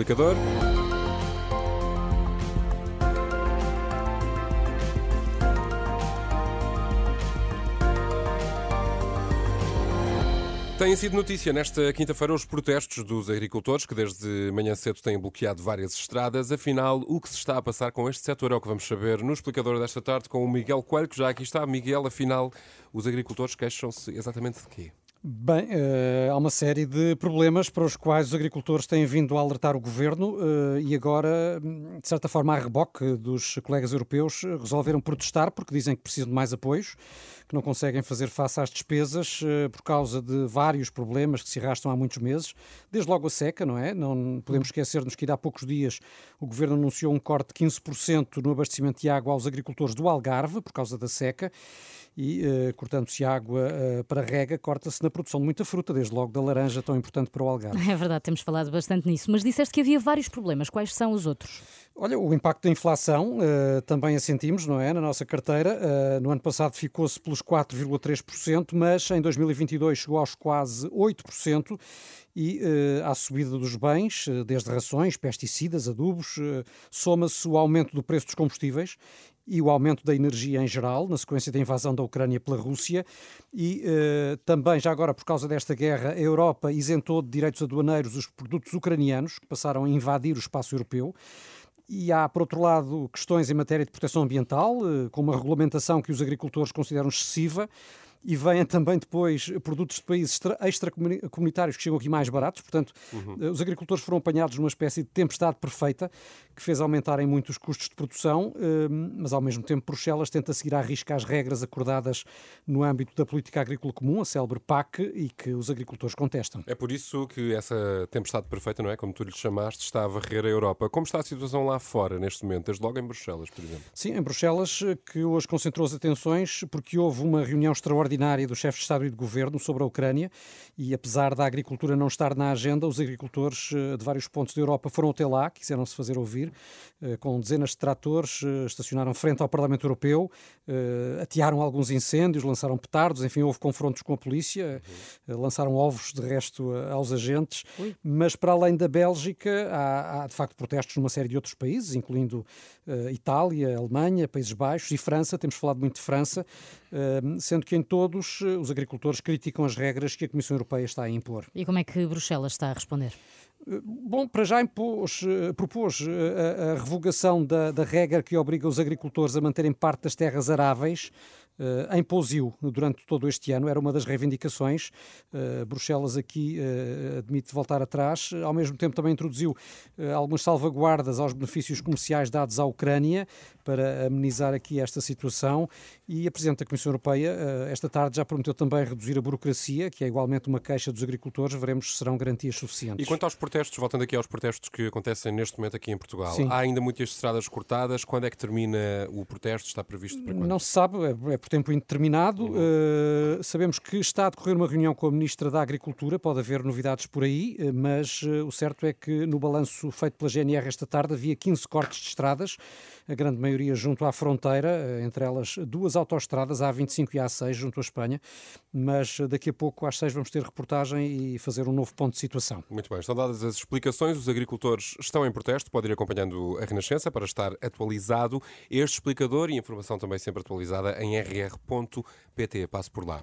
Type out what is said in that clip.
explicador. Têm sido notícia nesta quinta-feira os protestos dos agricultores que desde manhã cedo têm bloqueado várias estradas. Afinal, o que se está a passar com este setor é o que vamos saber no explicador desta tarde com o Miguel Coelho, que já aqui está. Miguel, afinal, os agricultores queixam-se exatamente de quê? Bem, uh, há uma série de problemas para os quais os agricultores têm vindo a alertar o governo uh, e agora, de certa forma, a reboque dos colegas europeus, resolveram protestar porque dizem que precisam de mais apoios, que não conseguem fazer face às despesas uh, por causa de vários problemas que se arrastam há muitos meses, desde logo a seca, não é? Não podemos esquecer-nos que há poucos dias o governo anunciou um corte de 15% no abastecimento de água aos agricultores do Algarve por causa da seca e, cortando-se água para rega, corta-se na produção de muita fruta, desde logo da laranja, tão importante para o Algarve. É verdade, temos falado bastante nisso, mas disseste que havia vários problemas. Quais são os outros? Olha, o impacto da inflação uh, também a sentimos, não é? Na nossa carteira. Uh, no ano passado ficou-se pelos 4,3%, mas em 2022 chegou aos quase 8% e uh, à subida dos bens, desde rações, pesticidas, adubos, soma-se o aumento do preço dos combustíveis e o aumento da energia em geral, na sequência da invasão da Ucrânia pela Rússia, e uh, também, já agora, por causa desta guerra, a Europa isentou de direitos aduaneiros os produtos ucranianos, que passaram a invadir o espaço europeu. E há, por outro lado, questões em matéria de proteção ambiental, uh, com uma regulamentação que os agricultores consideram excessiva e vêm também depois produtos de países extracomunitários que chegam aqui mais baratos. Portanto, uhum. Eh, os agricultores foram apanhados numa espécie de tempestade perfeita que fez aumentarem muito os custos de produção, ehm, mas ao mesmo tempo Bruxelas tenta seguir à risca as regras acordadas no âmbito da política agrícola comum, a célebre PAC, e que os agricultores contestam. É por isso que essa tempestade perfeita, não é? Como tu lhe chamaste, está a varrer a Europa. Como está a situação lá fora neste momento, desde logo em Bruxelas, por exemplo? Sim, em Bruxelas, que hoje concentrou as atenções porque houve uma reunião extraordinária extraordinária do chefe de Estado e de Governo sobre a Ucrânia e, apesar da agricultura não estar na agenda, os agricultores eh, de vários pontos da Europa foram até lá, quiseram-se fazer ouvir, eh, com dezenas de tratores, eh, estacionaram frente ao Parlamento Europeu, atearam alguns incêndios, lançaram petardos, enfim, houve confrontos com a polícia, uhum. lançaram ovos, de resto, aos agentes. Ui. Mas, para além da Bélgica, há, há, de facto protestos numa série de outros países, incluindo Itália, Alemanha, Países Baixos e França. Temos falado muito de França, sendo que em todo todos eh, os agricultores criticam as regras que a Comissão Europeia está a impor. E como é que Bruxelas está a responder? Eh, bom, para já impôs, eh, propôs a, a revogação da, da, regra que obriga os agricultores a manterem parte das terras aráveis uh, em Pousiu durante todo este ano. Era uma das reivindicações. Uh, Bruxelas aqui uh, admite voltar atrás. Ao mesmo tempo também introduziu algumas salvaguardas aos benefícios comerciais dados à Ucrânia para amenizar aqui esta situação. E a Presidente da Comissão Europeia esta tarde já prometeu também reduzir a burocracia, que é igualmente uma queixa dos agricultores. Veremos se serão garantias suficientes. E quanto aos protestos, voltando aqui aos protestos que acontecem neste momento aqui em Portugal, Sim. há ainda muitas estradas cortadas. Quando é que termina o protesto? Está previsto para quando? Não se sabe, é, é tempo indeterminado. Uh, sabemos que está a decorrer uma reunião com a Ministra da Agricultura, pode haver novidades por aí, uh, mas uh, o certo é que no balanço feito pela GNR esta tarde havia 15 cortes de estradas, a grande maioria junto à fronteira, entre elas duas autoestradas, a A25 e a A6, junto à Espanha, mas daqui a pouco às 6 vamos ter reportagem e fazer um novo ponto de situação. Muito bem, estão dadas as explicações, os agricultores estão em protesto, pode ir acompanhando a Renascença para estar atualizado. Este explicador e informação também sempre atualizada em RR rr.pt. Passo por lá.